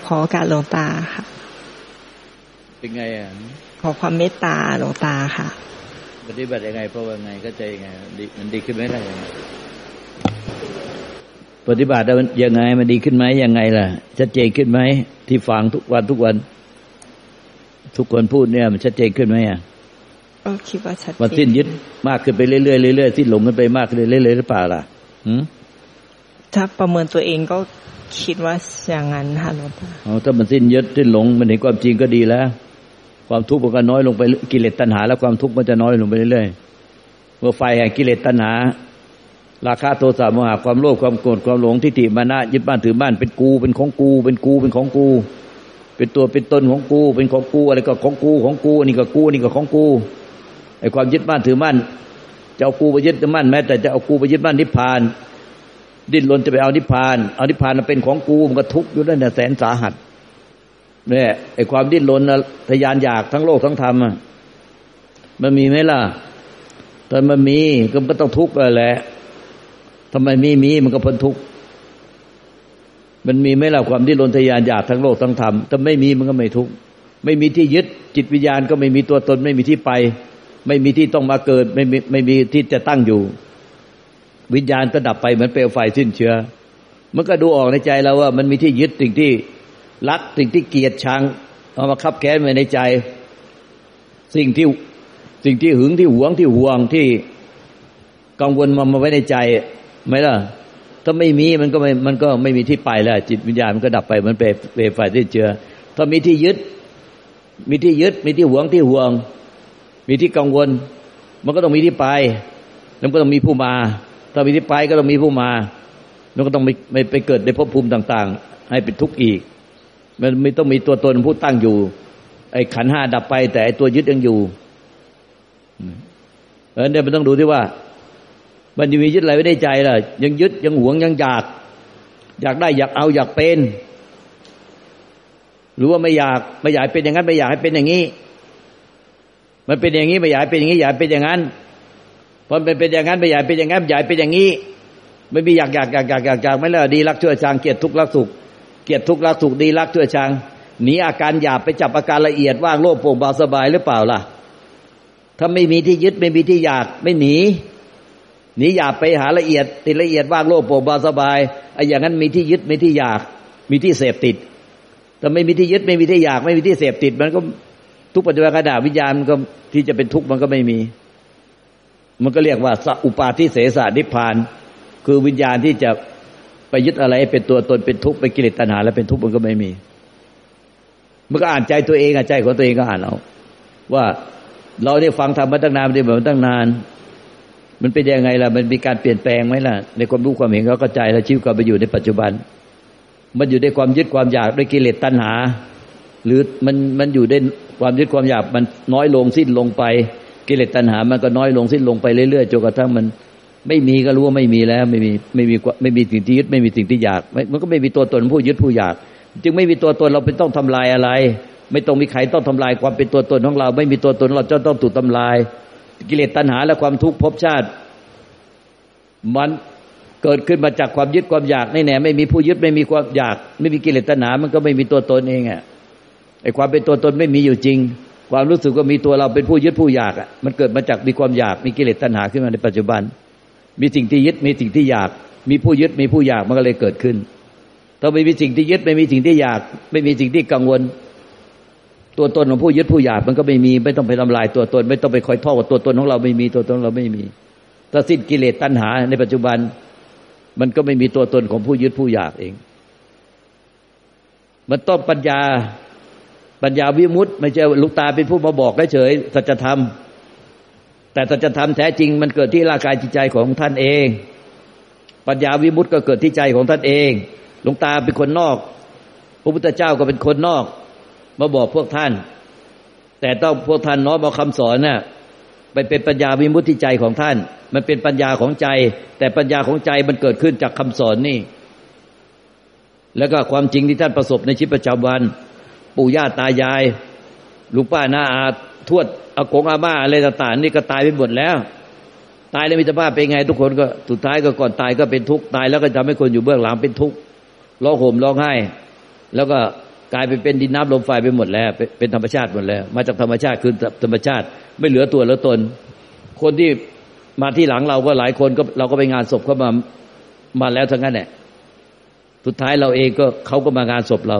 กับขอการหลวงตาค่ะ เป็นไงอะ ขอความเมตตาหลวงตาค่ะ ปฏิบัติยังไงเพราะว่าไงก็ใจยังไงดีมันดีขึ้นไหมล่ะยังไงปฏิบัติแล้วมันยังไงมันดีขึ้นไหมยังไงล่ะ ชัดเจนขึ้นไหมที่ฟังทุกวันทุกวัน ทุกคนพูดเนี่ย มันชัดเจนขึ้นไหมอะก็คิดว่าชัดเจมันสิ้นยึดมากขึ้นไปเรื่อยๆเรื่อยๆสิ้นหลงกันไปมากขึ้นเรื่อยๆหรือเปล่าล่ะหืมถ้าประเมินตัวเองก็ คิดว่าอย่างนั้นค่ะหลวงตาเอถ้ามันสิ้นยึดสิ้นหลงมันเห็นความจริงก็ดีแล้ว ความทุกข์มันก็น้อยลงไปกิเลสตัณหา แล้วความทุกข์มันจะน้อยลงไปเรื่อยๆเมื่อไฟแห่งกิเลสตัณหา ราคะโทสะโมหะความโลภความโกรธความหลงทิฏฐิมานะยึดบ้านถือบ้านเป็นกูเป็นของกู เป็นกูเป็นของกู เป็นตัวเป็นตนของกู เป็นของกูอะไรก็ของกูของกูนนี้ก็กูนี่ก็ของกูไอ้ความยึดบ้านถือบ้านจะเอากูไปยึดมั่นแม้แต่จะเอากูไปยึดบ้านนิพพาน ดิ้นรนจะไปเอานิพพานเอานิพพานมาเป็นของกูมันก็ทุกข์อยู่นั่นแหละแสนสาหัสเนี่ยไอ้ความดิ้นรนทยานอยากทั้งโลกทั้งธรรมมันมีไหมล่ะแต่มันมีก็มันต้องทุกข์แหละทำไมมีมีมันก็พ้นทุกข์มันมีไหมล่ะความดิ้นรนทยานอยากทั้งโลกทั้งธรรมถ้าไม่มีมันก็ไม่ทุกข์ไม่มีที่ยึดจิตวิญญาณก็ไม่มีตัวตน ไม่มีที่ไป ไม่มีที่ต้องมาเกิด ไม่มีไม่มีที่จะตั้งอยู่ วิญญาณก็ดับไปเหมือนเปลวไฟสิ้นเชื้อ มันก็ดูออกในใจเราว่ามันมีที่ยึดสิ่งที่รักสิ่งที่เกลียดชัง เอามาคับแค้นไว้ในใจ สิ่งที่สิ่งที่หึงที่หวงที่ห่วงที่กังวลมามาไว้ในใจไหมล่ะถ้าไม่มีมันก็ไม่มันก็ไม่มีที่ไปแล้ว จิตวิญญาณมันก็ดับไปเหมือนเปลวเปลวไฟสิ้นเชื้อถ้ามีที่ยึด มีที่ยึด มีที่หวงที่ห่วง มีที่กังวล มันก็ต้องมีที่ไปแล้วก็ต้องมีผู้มา ถ้ามีที่ไปก็ต้องมีผู้มา แล้วก็ต้องไม่ไปเกิดในภพภูมิต่าง ๆ ให้เป็นทุกข์อีก มันไม่ต้องมีตัวตนผู้ตั้งอยู่ ไอ้ขันห้าดับไป แต่ไอ้ตัวยึดยังอยู่เออเนี่ยมันต้องดูที่ว่า มันจะมียึดอะไรไว้ในใจล่ะ ยังยึดยังหวงยังอยาก อยากได้อยากเอาอยากเป็น หรือว่าไม่อยากไม่อยากเป็นอย่างนั้นไม่อยากให้เป็นอย่างนี้ มันเป็นอย่างนี้ไม่อยากเป็นอย่างนี้อยากเป็นอย่างนั้น พอเป็นเป็นอย่างนั้นไม่อยากเป็นอย่างนั้นอยากเป็นอย่างนี้ ไม่มีอยากอยากอยากอยากอยากอยากไม่แล้วดีรักชั่วชังเกลียดทุกข์รักสุขเกลียดทุกข์รักสุขดีรักชั่วชังหนีอาการหยาบไปจับอาการละเอียดว่างโลภโปร่งเบาสบายหรือเปล่าล่ะ ถ้าไม่มีที่ยึดไม่มีที่อยากไม่หนีหนีหยาบไปหาละเอียด ติดละเอียดว่างโลภโปร่งเบาสบายไอ้อย่างนั้นมีที่ยึดไม่ที่อยาก มีที่เสพติดถ้าไม่มีที่ยึดไม่มีที่อยากไม่มีที่เสพติด มันก็ทุกปัจจุบันขณะวิญญาณมันก็ที่จะเป็นทุกข์มันก็ไม่มี มันก็เรียกว่าสอุปาทิเสสนิพพาน คือวิญญาณที่จะไปยึดอะไรเป็นตัวตนเป็นทุกข์เป็นกิเลสตัณหา แล้วเป็นทุกข์มันก็ไม่มีมันก็อ่านใจตัวเองอะใจของตัวเองก็อ่านเอาว่าเราได้ฟังธรรมมาตั้งนานได้แบบมาตั้งนาน มันเป็นยังไงล่ะ มันมีการเปลี่ยนแปลงไหมล่ะ ในความรู้ความเห็นเขาเข้าใจแล้วชีวิตก็ไปอยู่ในปัจจุบัน มันอยู่ในความยึดความอยากด้วยกิเลสตัณหา หรือมันมันอยู่ในความยึดความอยากมันน้อยลงสิ้นลงไป กิเลสตัณหามันก็น้อยลงสิ้นลงไปเรื่อยๆจนกระทั่งมัน ไม่มีก็รู้ว่าไม่มีแล้ว ไม่มีไม่มีไม่มีสิ่งที่ยึดไม่มีสิ่งที่อยากมันก็ไม่มีตัวตนผู้ยึดผู้อยาก จึงไม่มีตัวตนเราเป็นต้องทำลายอะไร ไม่ต้องมีใครต้องทำลายความเป็นตัวตนของเรา ไม่มีตัวตนเราจะต้องถูกทำลาย กิเลสตัณหาและความทุกข์ภพชาติ มันเกิดขึ้นมาจากความยึดความอยากแน่แน่ไม่มีผู้ยึดไม่มีความอยาก ไม่มีกิเลสตัณหา มันก็ไม่มีตัวตนเองอะไอความเป็นตัวตนไม่มีอยู่จริง ความรู้สึกว่ามีตัวเราเป็นผู้ยึดผู้อยากอะมันเกิดมาจากมีความอยากมีกิเลสตัณหาขึ้นมาในปัจจุบัน มีสิ่งที่ยึดมีสิ่งที่อยาก มีผู้ยึดมีผู้อยากมันก็เลยเกิดขึ้น ถ้าไม่มีสิ่งที่ยึดไม่มีสิ่งที่อยาก ไม่มีสิ่งที่กังวล ตัวตนของผู้ยึดผู้อยากมันก็ไม่มีไม่ต้องไปทำลายตัวตน ไม่ต้องไปคอยท่อว่าตัวตนของเราไม่มีตัวตนเราไม่มีถ้าสิ้นกิเลสตัณหาในปัจจุบัน มันก็ไม่มีตัวตนของผู้ยึดผู้อยากเอง มันต้องปัญญา ปัญญาวิมุตต์ไม่ใช่ลูกตาเป็นผู้มาบอกเฉยสัจธรรม แต่สัจธรรมแท้จริงมันเกิดที่ร่างกายจิตใจของท่านเอง ปัญญาวิมุตต์ก็เกิดที่ใจของท่านเองหลวงตาเป็นคนนอก พระพุทธเจ้าก็เป็นคนนอก มาบอกพวกท่าน แต่ต้องพวกท่านน้อมเอาคำสอนน่ะไปเป็นปัญญาวิมุตติใจของท่าน มันเป็นปัญญาของใจ แต่ปัญญาของใจมันเกิดขึ้นจากคำสอนนี่ แล้วก็ความจริงที่ท่านประสบในชีวิตประจำวัน ปู่ย่าตายายลุงป้าน้าอาทวดอากงอาม่าอะไรต่างๆนี่ก็ตายไปหมดแล้ว ตายแล้วมีสภาพเป็นไง ทุกคนก็สุดท้ายก็ก่อนตายก็เป็นทุกข์ตายแล้วก็ทำให้คนอยู่เบื้องหลังเป็นทุกข์ร้องห่มร้องไห้ แล้วก็กลายไปเป็นดินน้ำลมไฟไปหมดแล้ว เป็นธรรมชาติหมดแล้ว มาจากธรรมชาติคือธรรมชาติ ไม่เหลือตัวเหลือตน คนที่มาที่หลังเราก็หลายคนก็เราก็ไปงานศพเขามามาแล้วทั้งนั้นแหละสุดท้ายเราเองก็เขาก็มางานศพเรา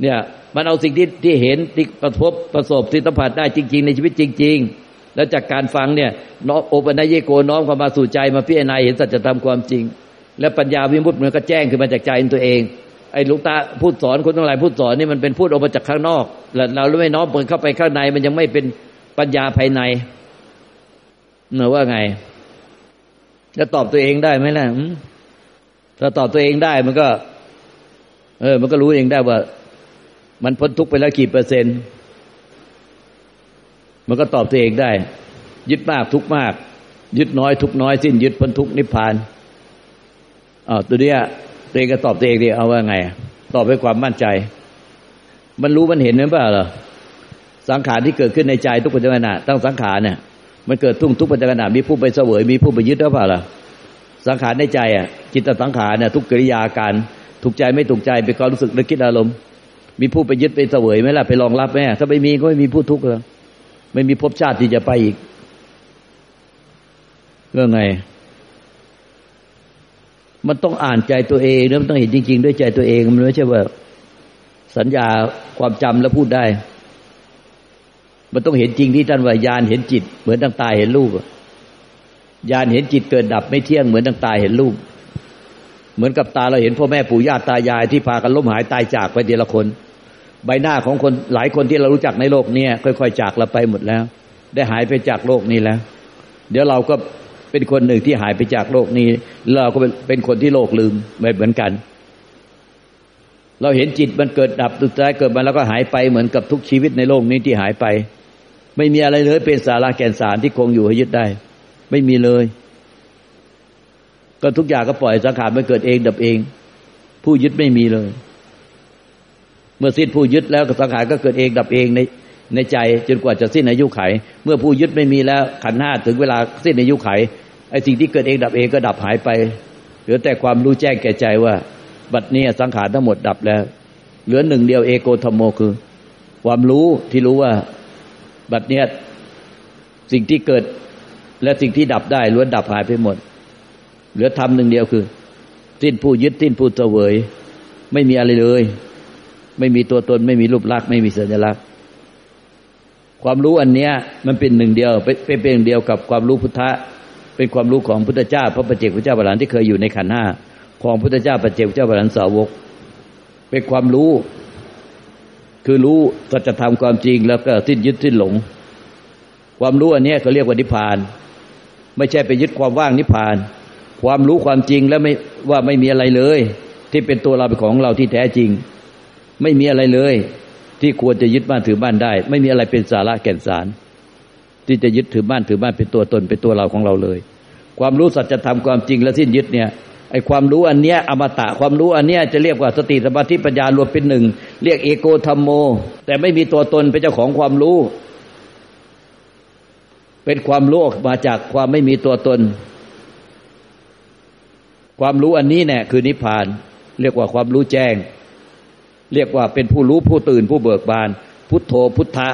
เนี่ยมันเอาสิ่งที่ที่เห็นที่ประพบประสบที่สัมผัสได้จริง ๆ ในชีวิตจริง ๆ แล้วจากการฟังเนี่ยน้อโอปัญญโกน้อมเข้ามาสู่ใจมาพิจารณาเห็นสัจธรรมความจริง แล้วปัญญาวิมุตติมันก็แจ้งขึ้นมาจากใจตัวเองไอ้ลูกตาพูดสอนคนทั้งหลายพูดสอนนี่มันเป็นพูดออกมาจากข้างนอกแล้วเราไม่น้อมเปิดเข้าไปข้างใน มันยังไม่เป็นปัญญาภายในเนอว่าไงจะตอบตัวเองได้ไหมล่ะถ้าตอบตัวเองได้มันก็ เออ มันก็รู้เองได้ว่า มันพ้นทุกข์ไปแล้วกี่เปอร์เซ็นต์ มันก็ตอบตัวเองได้ ยึดมากทุกมาก ยึดน้อยทุกน้อยสิ้น ยึดพ้นทุกนิพพานอ๋อตัวเนี้ยตัวเองก็ตอบตัวเองดีเอาว่าไง ตอบด้วยความมั่นใจ มันรู้มันเห็นหรือเปล่าหรอสังขารที่เกิดขึ้นในใจทุกปัจจุบันตั้งสังขารเนี่ยมันเกิดทุ่งทุกปัจจุบันมีผู้ไปเสวยมีผู้ไปยึดหรือเปล่าล่ะสังขารในใจอะจิตสังขารเนี่ยทุกกิริยาการถูกใจไม่ถูกใจเป็นความรู้สึกนึกคิดอารมณ์ มีผู้ไปยึดไปเสวยไหมล่ะไปรองรับไหมถ้าไม่มีก็ไม่มีผู้ทุกข์เลยไม่มีภพชาติที่จะไปอีกเรื่องไง มันต้องอ่านใจตัวเองแล้วมันต้องเห็นจริง ๆ ด้วยใจตัวเองมันไม่ใช่ว่า สัญญาความจำแล้วพูดได้ มันต้องเห็นจริงที่ท่านว่ายานเห็นจิต เหมือนตั้งตาเห็นรูปญาณเห็นจิตเกิดดับไม่เที่ยงเหมือนดังตาเห็นรูป เหมือนกับตาเราเห็นพ่อแม่ปู่ย่าตายายที่พากันล้มหายตายจากไปเดียละคน ใบหน้าของคนหลายคนที่เรารู้จักในโลกนี้ค่อยๆ จากเราไปหมดแล้ว ได้หายไปจากโลกนี้แล้ว เดี๋ยวเราก็เป็นคนหนึ่งที่หายไปจากโลกนี้ เราก็เป็นคนที่โลกลืมเหมือนกัน เราเห็นจิตมันเกิดดับสุดท้ายเกิดมาแล้วก็หายไปเหมือนกับทุกชีวิตในโลกนี้ที่หายไป ไม่มีอะไรเลยเป็นสาระแก่นสารที่คงอยู่ให้ยึดได้ ไม่มีเลย ก็ทุกอย่างก็ปล่อยสังขารมันเกิดเองดับเอง ผู้ยึดไม่มีเลย เมื่อสิ้นผู้ยึดแล้วสังขารก็เกิดเองดับเองในในใจจนกว่าจะสิ้นอายุไข เมื่อผู้ยึดไม่มีแล้วขันห้าถึงเวลาสิ้นอายุไขไอ้สิ่งที่เกิดเองดับเองก็ดับหายไป เหลือแต่ความรู้แจ้งแก่ใจว่า บัดนี้สังขารทั้งหมดดับแล้ว เหลือหนึ่งเดียวเอโกธรรมโมคือ ความรู้ที่รู้ว่า บัดนี้สิ่งที่เกิดและสิ่งที่ดับได้ล้วนดับหายไปหมด เหลือธรรมหนึ่งเดียวคือ สิ้นผู้ยึดสิ้นผู้เสวย ไม่มีอะไรเลย ไม่มีตัวตน ไม่มีรูปลักษณ์ไม่มีสัญลักษณ์ ความรู้อันเนี้ย มันเป็นหนึ่งเดียว เป็นเป็นหนึ่งเดียวกับความรู้พุทธะเป็นความรู้ของพุทธเจ้า พระประเจกพระเจ้าบาลานที่เคยอยู่ในขันห้าของพุทธเจ้าประเจกพระเจ้าบาลานสาวก เป็นความรู้ คือรู้สัจธรรมความจริงแล้วก็สิ้นยึดสิ้นหลง ความรู้อันนี้เขาเรียกว่านิพพาน ไม่ใช่ไปยึดความว่างนิพพาน ความรู้ความจริงแล้วไม่ว่าไม่มีอะไรเลย ที่เป็นตัวเราเป็นของเราที่แท้จริง ไม่มีอะไรเลย ที่ควรจะยึดบ้านถือบ้านได้ ไม่มีอะไรเป็นสาระแก่นสาร ที่จะยึดถือบ้านถือบ้านเป็นตัวตนเป็นตัวเราของเราเลย ความรู้สัจธรรมความจริงและสิ้นยึดเนี่ยไอความรู้อันเนี้ยอมตะความรู้อันเนี้ยจะเรียกว่าสติสมาธิปัญญารวมเป็นหนึ่งเรียกเอโกธรรมโม แต่ไม่มีตัวตนเป็นเจ้าของความรู้ เป็นความรู้ออกมาจากความไม่มีตัวตน ความรู้อันนี้เนี่ยคือนิพพาน เรียกว่าความรู้แจ้ง เรียกว่าเป็นผู้รู้ผู้ตื่นผู้เบิกบาน พุทโธพุทธะ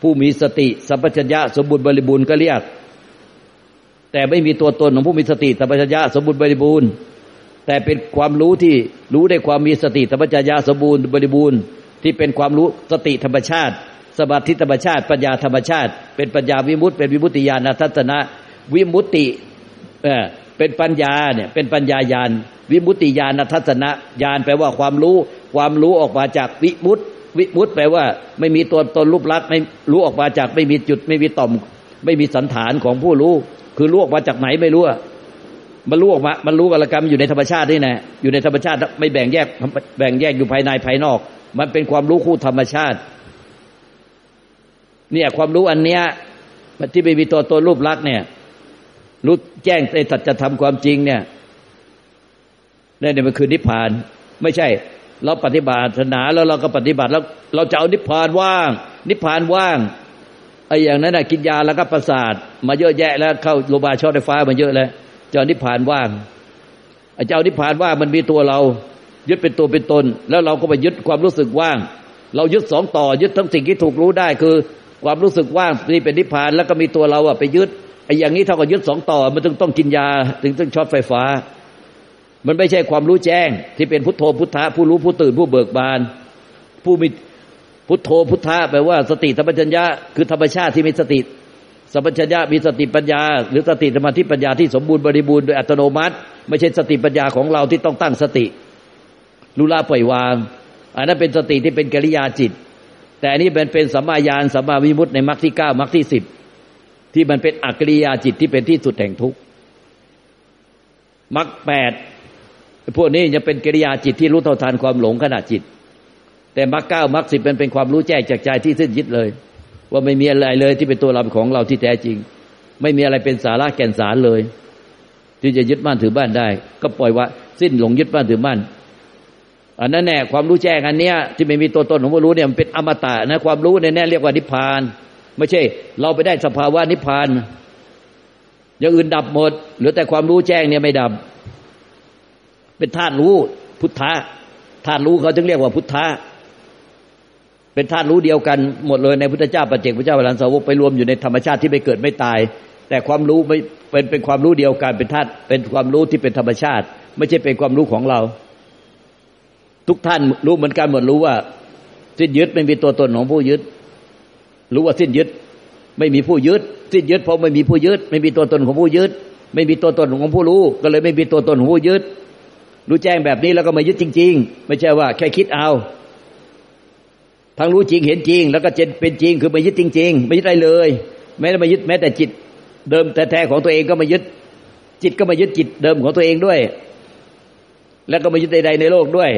ผู้มีสติสัมปชัญญะสมบูรณ์บริบูรณ์ก็เรียก แต่ไม่มีตัวตนของผู้มีสติสัมปชัญญะสมบูรณ์บริบูรณ์แต่เป็นความรู้ที่รู้ได้ความมีสติสัมปชัญญะสมบูรณ์บริบูรณ์ที่เป็นความรู้สติธรรมชาติ สมาธิธรรมชาติ ปัญญาธรรมชาติ เป็นปัญญาวิมุตติเป็นวิมุตติญาณทัศนะ วิมุตติ เป็นปัญญาเนี่ยเป็นปัญญาญาณวิมุตติญาณทัศนะญาณแปลว่าความรู้ ความรู้ออกมาจากวิมุตติวิมุตติแปลว่า ไม่มีตัวตนรูปลักษณ์ไม่รู้ออกมาจากไม่มีจุด ไม่มีต่อม ไม่มีสันฐานของผู้รู้ คือรู้ออกมาจากไหนไม่รู้มันรู้ออกมา มันรู้กัลกรรมอยู่ในธรรมชาตินี่แน่อยู่ในธรรมชาติไม่แบ่งแยกแบ่งแยกอยู่ภายในภายนอก มันเป็นความรู้คู่ธรรมชาติ เนี่ยความรู้อันเนี้ยที่ไม่มีตัวตนรูปลักษณ์เนี่ย รู้แจ้งในสัจธรรมความจริงเนี่ยนี่เนี่ยมันคือนิพพาน ไม่ใช่ เราปฏิบัติศาสนาแล้วเราก็ปฏิบัติแล้ว เราจะเอานิพพานว่าง นิพพานว่างไอ้อย่างนั้นนะกินยาแล้วก็ประสาท มาเยอะแยะแล้วเข้าโรงพยาบาลช็อตไฟฟ้ามาเยอะแล้วจะนิพพานว่างไอ้เจ้านิพพานว่างมันมีตัวเรา ยึดเป็นตัวเป็นตน แล้วเราก็ไปยึดความรู้สึกว่าง เรายึดสองต่อยึดทั้งสิ่งที่ถูกรู้ได้คือ ความรู้สึกว่างนี่เป็นนิพพานแล้วก็มีตัวเราอะไปยึด ไอ้อย่างนี้เท่ากับยึดสองต่อ มันถึงต้องกินยา ถึงต้องช็อตไฟฟ้า มันไม่ใช่ความรู้แจ้ง ที่เป็นพุทโธพุทธะผู้รู้ผู้ตื่นผู้เบิกบาน ผู้มีพุทโธพุทธะแปลว่าสติธรรมจัญญะคือธรรมชาติที่มีสติสัมปชัญญะมีสติปัญญา หรือสติสมาธิปัญญาที่สมบูรณ์บริบูรณ์โดยอัตโนมัติ ไม่ใช่สติปัญญาของเราที่ต้องตั้งสติรู้ละปล่อยวาง อันนั้นเป็นสติที่เป็นกิริยาจิต แต่อันนี้เป็นเป็นสัมมาญาณสัมมาวิมุตติในมรรคที่เก้ามรรคที่สิบ ที่มันเป็นอักริยาจิตที่เป็นที่สุดแห่งทุกข์มรรคแปดพวกนี้จะเป็นกิริยาจิตที่รู้เท่าทันความหลงขณะจิต แต่มรรคเก้ามรรคสิบเป็นเป็นความรู้แจ้งจากใจที่สิ้นยึดเลย ว่าไม่มีอะไรเลยที่เป็นตัวเราของเราที่แท้จริง ไม่มีอะไรเป็นสาระแก่นสารเลย ที่จะยึดบ้านถือบ้านได้ ก็ปล่อยว่าสิ้นหลงยึดบ้านถือบ้านอันนั้นแน่ความรู้แจ้งอันเนี้ยที่ไม่มีตัวตนของผู้รู้เนี่ยมันเป็นอมตะนะความรู้ในแน่เรียกว่านิพพาน ไม่ใช่ เราไปได้สภาวะนิพพานอย่างอื่นดับหมดเหลือแต่ความรู้แจ้งเนี่ยไม่ดับ เป็นธาตุรู้พุทธะธาตุรู้เขาจึงเรียกว่าพุทธะเป็นธาตุรู้เดียวกันหมดเลยในพุทธเจ้าปัจเจกพุทธเจ้าพลันสาวกไปรวมอยู่ในธรรมชาติที่ไม่เกิดไม่ตาย แต่ความรู้ไม่เป็นเป็นความรู้เดียวกันเป็นธาตุเป็นความรู้ที่เป็นธรรมชาติ ไม่ใช่เป็นความรู้ของเรา ทุกท่านรู้เหมือนกันหมดรู้ว่าสิ้นยึดไม่มีตัวตนของผู้ยึด รู้ว่าสิ้นยึด ไม่มีผู้ยึด สิ้นยึดเพราะไม่มีผู้ยึด ไม่มีตัวตนของผู้ยึด ไม่มีตัวตนของผู้รู้ ก็เลยไม่มีตัวตนของผู้ยึด รู้แจ้งแบบนี้แล้วก็มายึดจริง ๆ ไม่ใช่ว่าแค่คิดเอาทั้งรู้จริงเห็นจริง แล้วก็เจนเป็นจริงคือไม่ยึดจริง ๆ ไม่ยึดอะไรเลย แม้แต่มายึดแม้แต่จิตเดิมแท้ๆของตัวเองก็มายึด จิตก็มายึดจิตเดิมของตัวเองด้วย แล้วก็มายึดใดๆในโลกด้วย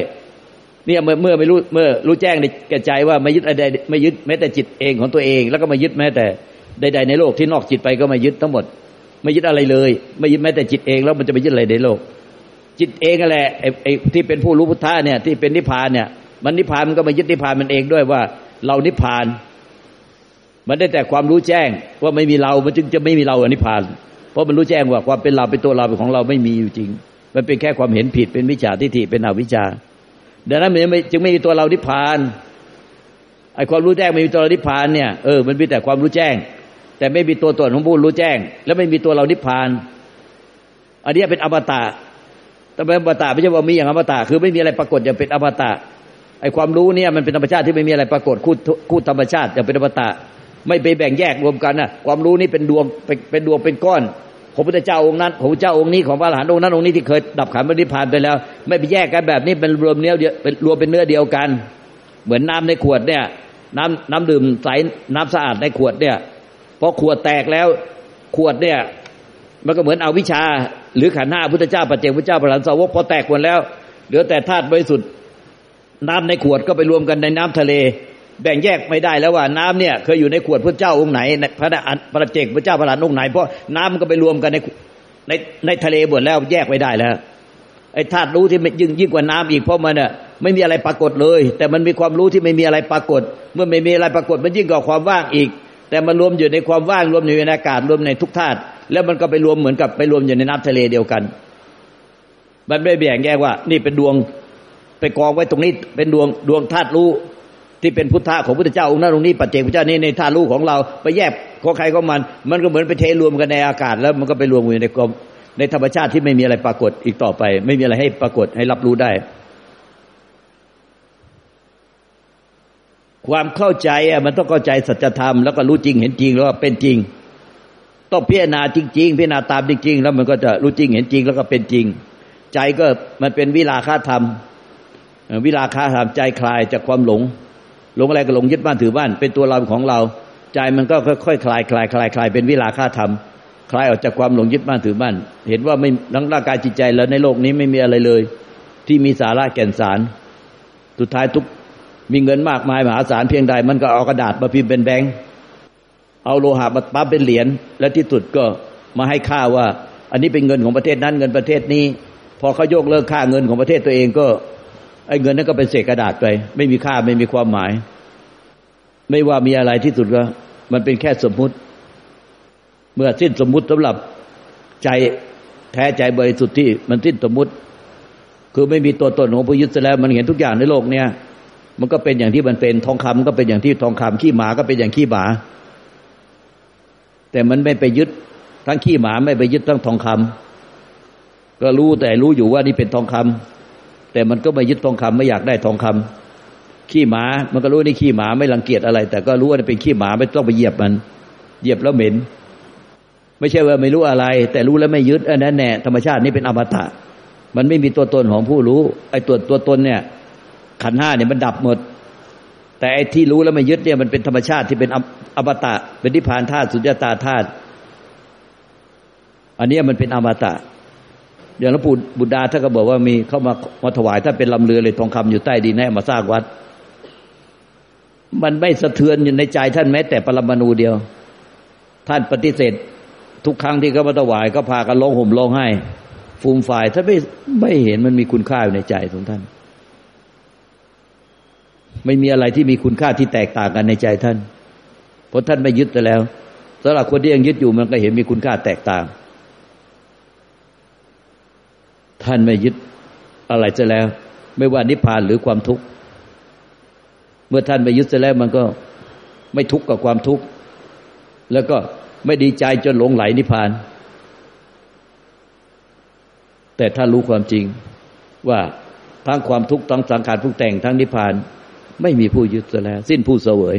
เนี่ยเมื่อเมื่อไม่รู้เมื่อรู้แจ้งในแก่ใจว่าไม่ยึดอะไรไม่ยึดแม้แต่จิตเองของตัวเอง แล้วก็ไม่ยึดแม้แต่ใด ๆ ในโลกที่นอกจิตไปก็ไม่ยึดทั้งหมด ไม่ยึดอะไรเลย ไม่ยึดแม้แต่จิตเองแล้วมันจะไปยึดอะไรในโลก จิตเองแหละไอ้ไอ้ที่เป็นผู้รู้พุทธะเนี่ยที่เป็นนิพพานเนี่ย มันนิพพานมันก็ไมายึดนิพพานมันเองด้วยว่า เรานิพพาน มันได้แต่ความรู้แจ้งว่าไม่มีเรา มันจึงจะไม่มีเราอนิพพาน เพราะมันรู้แจ้งว่าความเป็นเราเป็นตัวเราเป็นของเราไม่มีอยู่จริง มันเป็นแค่ความเห็นผิดเป็นวิชาทิฏฐิเป็นอวิชชา ดังนั้นมันจึงไม่มีตัวเรานิพพานไอ้ความรู้แจ้งไม่มีตัวเรานิพพานเนี่ยเออมันมีแต่ความรู้แจ้ง แต่ไม่มีตัวตนของผู้รู้แจ้ง แล้วไม่มีตัวเรานิพพาน อันนี้เป็นอมตะแต่เป็นอมตะไม่ใช่ว่ามีอย่างอมตะคือไม่มีอะไรปรากฏอย่างเป็นอมตะไอ้ความรู้เนี่ยมันเป็นธรรมชาติที่ไม่มีอะไรปรากฏคู่คู่ธรรมชาติอย่างเป็นอมตะไม่ไปแบ่งแยกรวมกันนะความรู้นี่เป็นดวงเป็นดวงเป็นก้อน ของพระเจ้าองค์นั้นของพระเจ้าองค์นี้ของพระอรหันต์องค์นั้นองค์นี้ที่เคยดับขันบริพานไปแล้ว ไม่ไปแยกกันแบบนี้เป็นรวมเนื้อเดียวเป็นรวมเป็นเนื้อเดียวกัน เหมือนน้ำในขวดเนี่ย น้ำน้ำดื่มใสน้ำสะอาดในขวดเนี่ยพอขวดแตกแล้วขวดเนี่ย มันก็เหมือนเอาวิชา หรือขันห้าพุทธเจ้าปัจเจกพุทธเจ้าพระหลานสาวกพอแตกหมดแล้วเหลือแต่ธาตุบริสุทธิ์น้ำในขวดก็ไปรวมกันในน้ำทะเล แบ่งแยกไม่ได้แล้วว่าน้ำเนี่ยเคยอยู่ในขวดพระเจ้าองค์ไหน พระพระเจกพระเจ้าพระหลานองค์ไหนเพราะน้ำมันก็ไปรวมกันในในในทะเลหมดแล้วแยกไม่ได้แล้วไอ้ธาตุรู้ที่ยิ่งยิ่งกว่าน้ำอีกเพราะมันเนี่ยไม่มีอะไรปรากฏเลย แต่มันมีความรู้ที่ไม่มีอะไรปรากฏ เมื่อไม่มีอะไรปรากฏมันยิ่งกว่าความว่างอีก แต่มันรวมอยู่ในความว่างรวมอยู่ในอากาศรวมในทุกธาตุแล้วมันก็ไปรวมเหมือนกับไปรวมอยู่ในน้ำทะเลเดียวกัน มันไม่แบ่งแยกว่า นี่เป็นดวง ไปกองไว้ตรงนี้เป็นดวงดวงธาตุรู้ ที่เป็นพุทธะของพุทธเจ้าองค์นั้นองค์นี้ปัจเจกพุทธเจ้านี่ในธาตุรู้ของเราไปแยกของใครของมัน มันก็เหมือนไปเทรวมกันในอากาศ แล้วมันก็ไปรวมอยู่ในกลมในธรรมชาติที่ไม่มีอะไรปรากฏอีกต่อไป ไม่มีอะไรให้ปรากฏให้รับรู้ได้ ความเข้าใจมันต้องเข้าใจสัจธรรมแล้วก็รู้จริงเห็นจริงแล้วก็เป็นจริง ต้องพิจารณาจริง ๆ พิจารณาตามจริง ๆ แล้วมันก็จะรู้จริงเห็นจริงแล้วก็เป็นจริง ใจก็มันเป็นวิลาคาธรรม วิลาคาธรรมใจคลายจากความหลง หลงอะไรก็หลงยึดบ้านถือบ้าน เป็นตัวเราของเรา ใจมันก็ค่อยๆคลายคลายคลายคลายเป็นวิลาค่าธรรมคลายออกจากความหลงยึดบ้านถือบ้าน เห็นว่าไม่ทั้งร่างกายจิตใจแล้วในโลกนี้ไม่มีอะไรเลย ที่มีสาระแก่นสาร สุดท้ายทุกมีเงินมากมายมหาศาลเพียงใด มันก็เอากระดาษมาพิมพ์เป็นแบงค์เอาโลหะมาปั๊บเป็นเหรียญและที่สุดก็มาให้ค่าว่า อันนี้เป็นเงินของประเทศนั้นเงินประเทศนี้ พอเขาโยกเลิกค่าเงินของประเทศตัวเองก็ ไอ้เงินนั้นก็เป็นเศษกระดาษไป ไม่มีค่าไม่มีความหมาย ไม่ว่ามีอะไรที่สุดก็มันเป็นแค่สมมุติ เมื่อสิ้นสมมุติสำหรับใจแท้ใจบริสุทธิ์ที่มันสิ้นสมมุติ คือไม่มีตัวตนของผู้ยึดแล้ว มันเห็นทุกอย่างในโลกเนี้ยมันก็เป็นอย่างที่มันเป็นทองคำก็เป็นอย่างที่ทองคำขี้หมาก็เป็นอย่างขี้หมา แต่มันไม่ไปยึดทั้งขี้หมาไม่ไปยึดทั้งทองคำก็รู้แต่รู้อยู่ว่านี่เป็นทองคำ แต่มันก็ไม่ยึดทองคำไม่อยากได้ทองคำขี้หมา มันก็รู้นี่ขี้หมาไม่รังเกียจอะไร แต่ก็รู้ว่าเป็นขี้หมาไม่ต้องไปเหยียบมัน เหยียบแล้วเหม็น ไม่ใช่ว่าไม่รู้อะไร แต่รู้แล้วไม่ยึดอันนั้นแน่ธรรมชาตินี่เป็นอมตะ มันไม่มีตัวตนของผู้รู้ ไอ้ตัวตัวตนเนี่ย ขันห้าเนี่ยมันดับหมด แต่ไอ้ที่รู้แล้วไม่ยึดเนี่ยมันเป็นธรรมชาติที่เป็นอมตะ เป็นนิพพานธาตุสุญญตาธาตุอันนี้มันเป็นอมตะ อย่างหลวงปู่บุดาท่านก็บอกว่ามีเข้ามามาถวายถ้าเป็นลำเรือเลยทองคำอยู่ใต้ดินแน่มาสร้างวัด มันไม่สะเทือนอยู่ในใจท่านแม้ แต่ปรมาณูเดียว ท่านปฏิเสธ ทุกครั้งที่เขามาถวายก็พากันร้องห่มร้องไห้ ฟูมฝ่ายท่านไม่ไม่เห็นมันมีคุณค่าอยู่ในใจของท่าน ไม่มีอะไรที่มีคุณค่าที่แตกต่างกันในใจท่าน เพราะท่านไม่ยึดแต่แล้วสำหรับคนที่ยังยึดอยู่มันก็เห็นมีคุณค่าแตกต่าง ท่านไม่ยึดอะไรจะแล้ว ไม่ว่านิพพานหรือความทุกข์ เมื่อท่านไม่ยึดจะแล้วมันก็ไม่ทุกข์กับความทุกข์ แล้วก็ไม่ดีใจจนหลงไหลนิพพาน แต่ถ้ารู้ความจริงว่าทั้งความทุกข์ทั้งสังขารผู้แต่งทั้งนิพพาน ไม่มีผู้ยึดแล้ว สิ้นผู้เสวย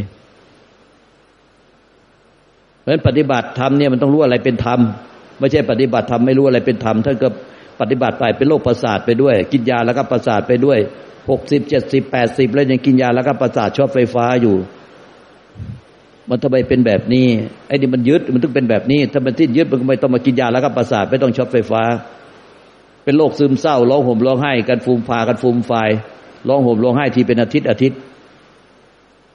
เพราะฉะนั้นปฏิบัติธรรมเนี่ยมันต้องรู้อะไรเป็นธรรม ไม่ใช่ปฏิบัติธรรมไม่รู้อะไรเป็นธรรมท่านก็ ปฏิบัติไปเป็นโรคประสาทไปด้วย กินยาแล้วก็ประสาทไปด้วยหกสิบเจ็ดสิบแปดสิบแล้วยังกินยาแล้วก็ประสาทชอบไฟฟ้าอยู่ มันทำไมเป็นแบบนี้ไอ้นี่มันยึดมันต้องเป็นแบบนี้ ถ้ามันทิ้นยึดมันก็ไม่ต้องมากินยาแล้วก็ประสาทไม่ต้องชอบไฟฟ้า เป็นโรคซึมเศร้าร้องห่มร้องไห้กันฟูมฟากันฟูมไฟร้องห่มร้องไห้ทีเป็นอาทิตย์อาทิตย์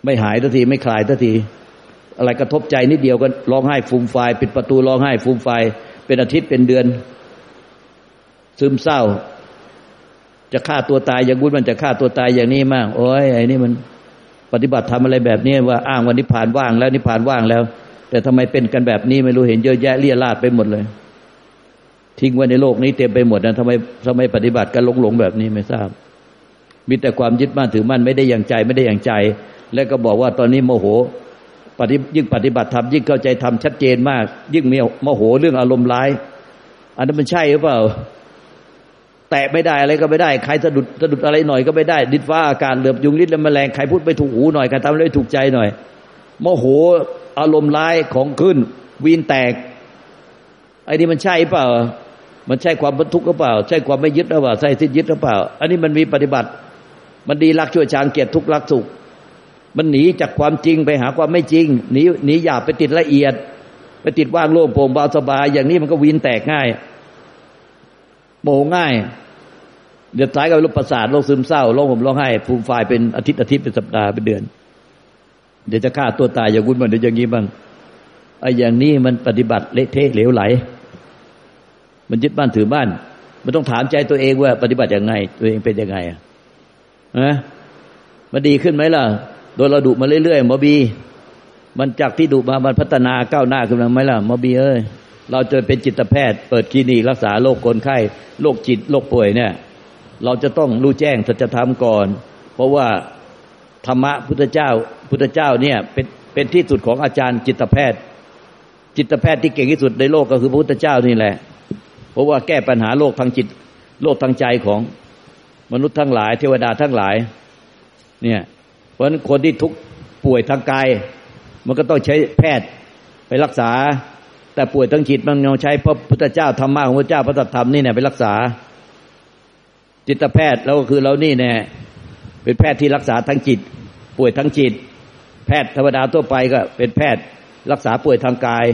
ไม่หายทันทีไม่คลายทันที อะไรกระทบใจนิดเดียวก็ร้องไห้ฟูมไฟปิดประตูร้องไห้ฟูมไฟเป็นอาทิตย์เป็นเดือน ซึมเศร้า จะฆ่าตัวตายอย่างบุญมันจะฆ่าตัวตายอย่างนี้มาก โอ้ยไอ้นี่มันปฏิบัติทำอะไรแบบนี้ว่าอ้างวันนิพพานว่างแล้วนิพพานว่างแล้ว แต่ทำไมเป็นกันแบบนี้ไม่รู้เห็นเยอะแยะเลี่ยราดไปหมดเลย ทิ้งไว้ในโลกนี้เต็มไปหมดนะทำไมทำไมปฏิบัติกันหลงหลงแบบนี้ไม่ทราบ มีแต่ความยึดมั่นถือมั่นไม่ได้อย่างใจไม่ได้อย่างใจ แล้วก็บอกว่าตอนนี้โมโหปฏิยิ่งปฏิบัติธรรมยิ่งเข้าใจธรรมชัดเจนมาก ยิ่งมีโมโหเรื่องอารมณ์ร้าย อันนั้นมันใช่หรือเปล่า แตะไม่ได้อะไรก็ไม่ได้ ใครสะดุดสะดุดอะไรหน่อยก็ไม่ได้ ดิดฟ้าอากาศเหลือบยุงลิดและแมลงใครพูดไปถูกหูหน่อยการทำอะไรถูกใจหน่อยโมโหอารมณ์ร้ายของขึ้น วีนแตกไอ้นี่มันใช่เปล่า มันใช่ความบรรทุกหรือเปล่า ใช่ความไม่ยึดหรือเปล่าใช่สิ้นยึดหรือเปล่า อันนี้มันมีปฏิบัติ มันดีรักช่วยชางเกียรติทุกรักสุข มันหนีจากความจริงไปหาความไม่จริงหนีหนีหยาบไปติดละเอียด ไปติดว่างโล่งโปร่งเบาสบาย อย่างนี้มันก็วินแตกง่าย โมง่าย เดือดร้ายกับโรคประสาทโรคซึมเศร้าโรคผมร้องไห้ภูมิไฟเป็นอาทิตย์อาทิตย์เป็นสัปดาห์เป็นเดือน เดี๋ยวจะฆ่าตัวตายอย่างวุ่นมันเดี๋ยวอย่างนี้บ้างไอ้อย่างนี้มันปฏิบัติเละเทะเหลวไหล มันยึดบ้านถือบ้าน มันต้องถามใจตัวเองว่า ปฏิบัติยังไง ตัวเองเป็นยังไงอะนะมันดีขึ้นไหมล่ะ โดยเราดุมาเรื่อยๆมอบี มันจากที่ดุมามันพัฒนาก้าวหน้าขึ้นมาไหมล่ะมอบีเอ้ย เราจะเป็นจิตแพทย์ เปิดคลินิกรักษาโรคคนไข้โรคจิตโรคป่วยเนี่ย เราจะต้องรู้แจ้งสัจธรรมก่อน เพราะว่าธรรมะพุทธเจ้าพุทธเจ้าเนี่ยเป็นเป็นที่สุดของอาจารย์จิตแพทย์ จิตแพทย์ที่เก่งที่สุดในโลกก็คือพระพุทธเจ้านี่แหละ เพราะว่าแก้ปัญหาโรคทางจิตโรคทางใจของมนุษย์ทั้งหลาย เทวดาทั้งหลาย เนี่ยเพราะฉะนั้นคนที่ทุกป่วยทางกาย มันก็ต้องใช้แพทย์ไปรักษา แต่ป่วยทางจิตมันเราใช้พระพุทธเจ้าธรรมะของพระเจ้าพระธรรมนี่เนี่ยไปรักษา จิตแพทย์แล้วก็คือเรานี่เนี่ยเป็นแพทย์ที่รักษาทั้งจิต ป่วยทั้งจิต แพทย์ธรรมดาทั่วไปก็เป็นแพทย์รักษาป่วยทางกาย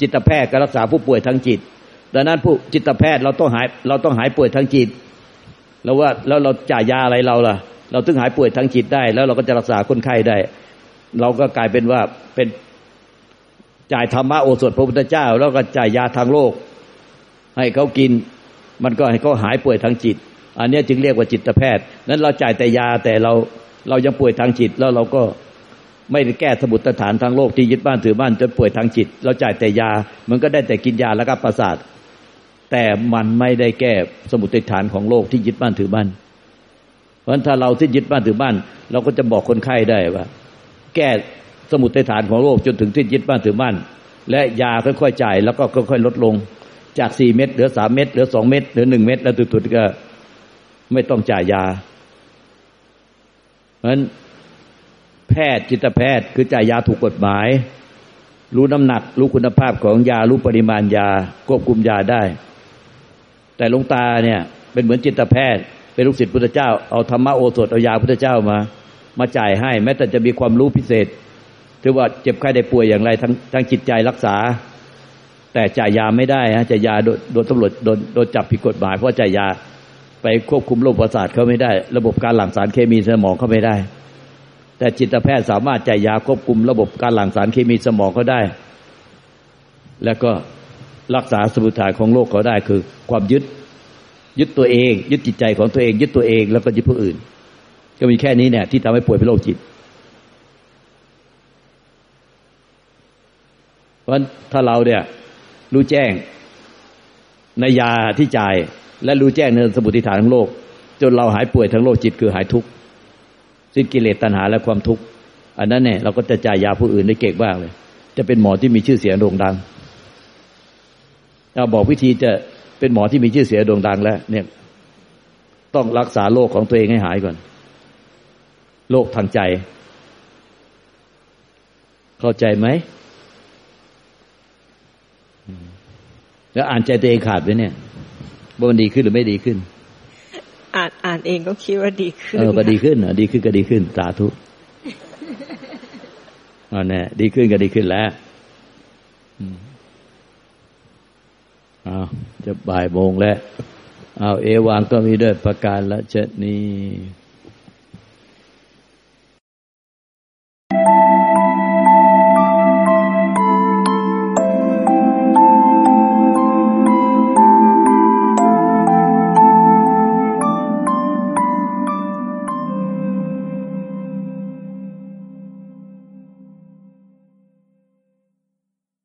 จิตแพทย์ก็รักษาผู้ป่วยทางจิตดังนั้นผู้จิตแพทย์เราต้องหายเราต้องหายป่วยทางจิตแล้วว่าแล้วเราจ่ายยาอะไรเราล่ะ เราถึงหายป่วยทางจิตได้ แล้วเราก็จะรักษาคนไข้ได้ เราก็กลายเป็นว่าเป็น จ่ายธรรมะโอสถพระพุทธเจ้า แล้วก็จ่ายยาทางโลก ให้เขากิน มันก็ให้เขาหายป่วยทางจิต อันนี้จึงเรียกว่าจิตแพทย์ นั้นเราจ่ายแต่ยาแต่เราเรายังป่วยทางจิต แล้วเราก็ไม่ได้แก้สมุดฐานทางโลกที่ยึดบ้านถือบ้านจนป่วยทางจิต เราจ่ายแต่ยา มันก็ได้แต่กินยาแล้วก็ประสาท แต่มันไม่ได้แก้สมุติฐานของโลกที่ยึดบ้านถือบ้าน เพราะฉะนั้นถ้าเราที่ยึดบ้านถือบ้าน เราก็จะบอกคนไข้ได้ว่า แก้ สมุติฐานของโลกจนถึงที่ยึดบ้านถือบ้าน และยาค่อยๆจ่ายแล้วก็ค่อยๆลดลงจากสี่เม็ดเหลือสามเม็ดเหลือสองเม็ดเหลือหนึ่งเม็ดแล้วตุดๆก็ไม่ต้องจ่ายยา เพราะฉะนั้นแพทย์จิตแพทย์คือจ่ายยาถูกกฎหมาย รู้น้ำหนัก รู้คุณภาพของยา รู้ปริมาณยา ควบคุมยาได้ แต่หลวงตาเนี่ย เป็นเหมือนจิตแพทย์ เป็นลูกศิษย์พุทธเจ้า เอาธรรมะโอสถเอายาพุทธเจ้ามา มาจ่ายให้ แม้แต่จะมีความรู้พิเศษ ถือว่าเจ็บไข้ได้ป่วยอย่างไรทั้งทั้งจิตใจรักษา แต่จ่ายยาไม่ได้ฮะจ่ายยาโดนตำรวจโดนโดนจับผิดกฎหมาย เพราะจ่ายยาไปควบคุมโรคประสาทเขาไม่ได้ ระบบการหลั่งสารเคมีสมองเขาไม่ได้ แต่จิตแพทย์สามารถจ่ายยาควบคุมระบบการหลั่งสารเคมีสมองเขาได้ แล้วก็รักษาสมุทฐานของโลกเขาได้คือ ความยึดยึดตัวเอง ยึดจิตใจของตัวเอง ยึดตัวเองแล้วก็ยึดผู้อื่น ก็มีแค่นี้เนี่ยที่ทำให้ป่วยเป็นโรคจิต เพราะถ้าเราเนี่ยรู้แจ้งในยาที่จ่าย และรู้แจ้งในสมุติฐานของโลก จนเราหายป่วยทั้งโลกจิตคือหายทุกข์สิ้นกิเลสตัณหาและความทุกข์อันนั้นเนี่ยเราก็จะจ่ายยาผู้อื่นได้เก่งมากเลย จะเป็นหมอที่มีชื่อเสียงโด่งดังเราบอกวิธีจะเป็นหมอที่มีชื่อเสียงโด่งดังแล้ว เนี่ย ต้องรักษาโรคของตัวเองให้หายก่อนโรคทางใจ เข้าใจไหม แล้วอ่านใจตัวเองขาดไหมเนี่ยว่ามันดีขึ้นหรือไม่ดีขึ้น อ่านอ่านเองก็คิดว่าดีขึ้น เออก็ดีขึ้นอะดีขึ้นก็ดีขึ้น สาธุอ๋อแน่ดีขึ้นก็ดีขึ้นแล้วอ้าวจะบ่ายโมงแล้วอ้าวเอวางก็มีด้วยประการละเช่นนี้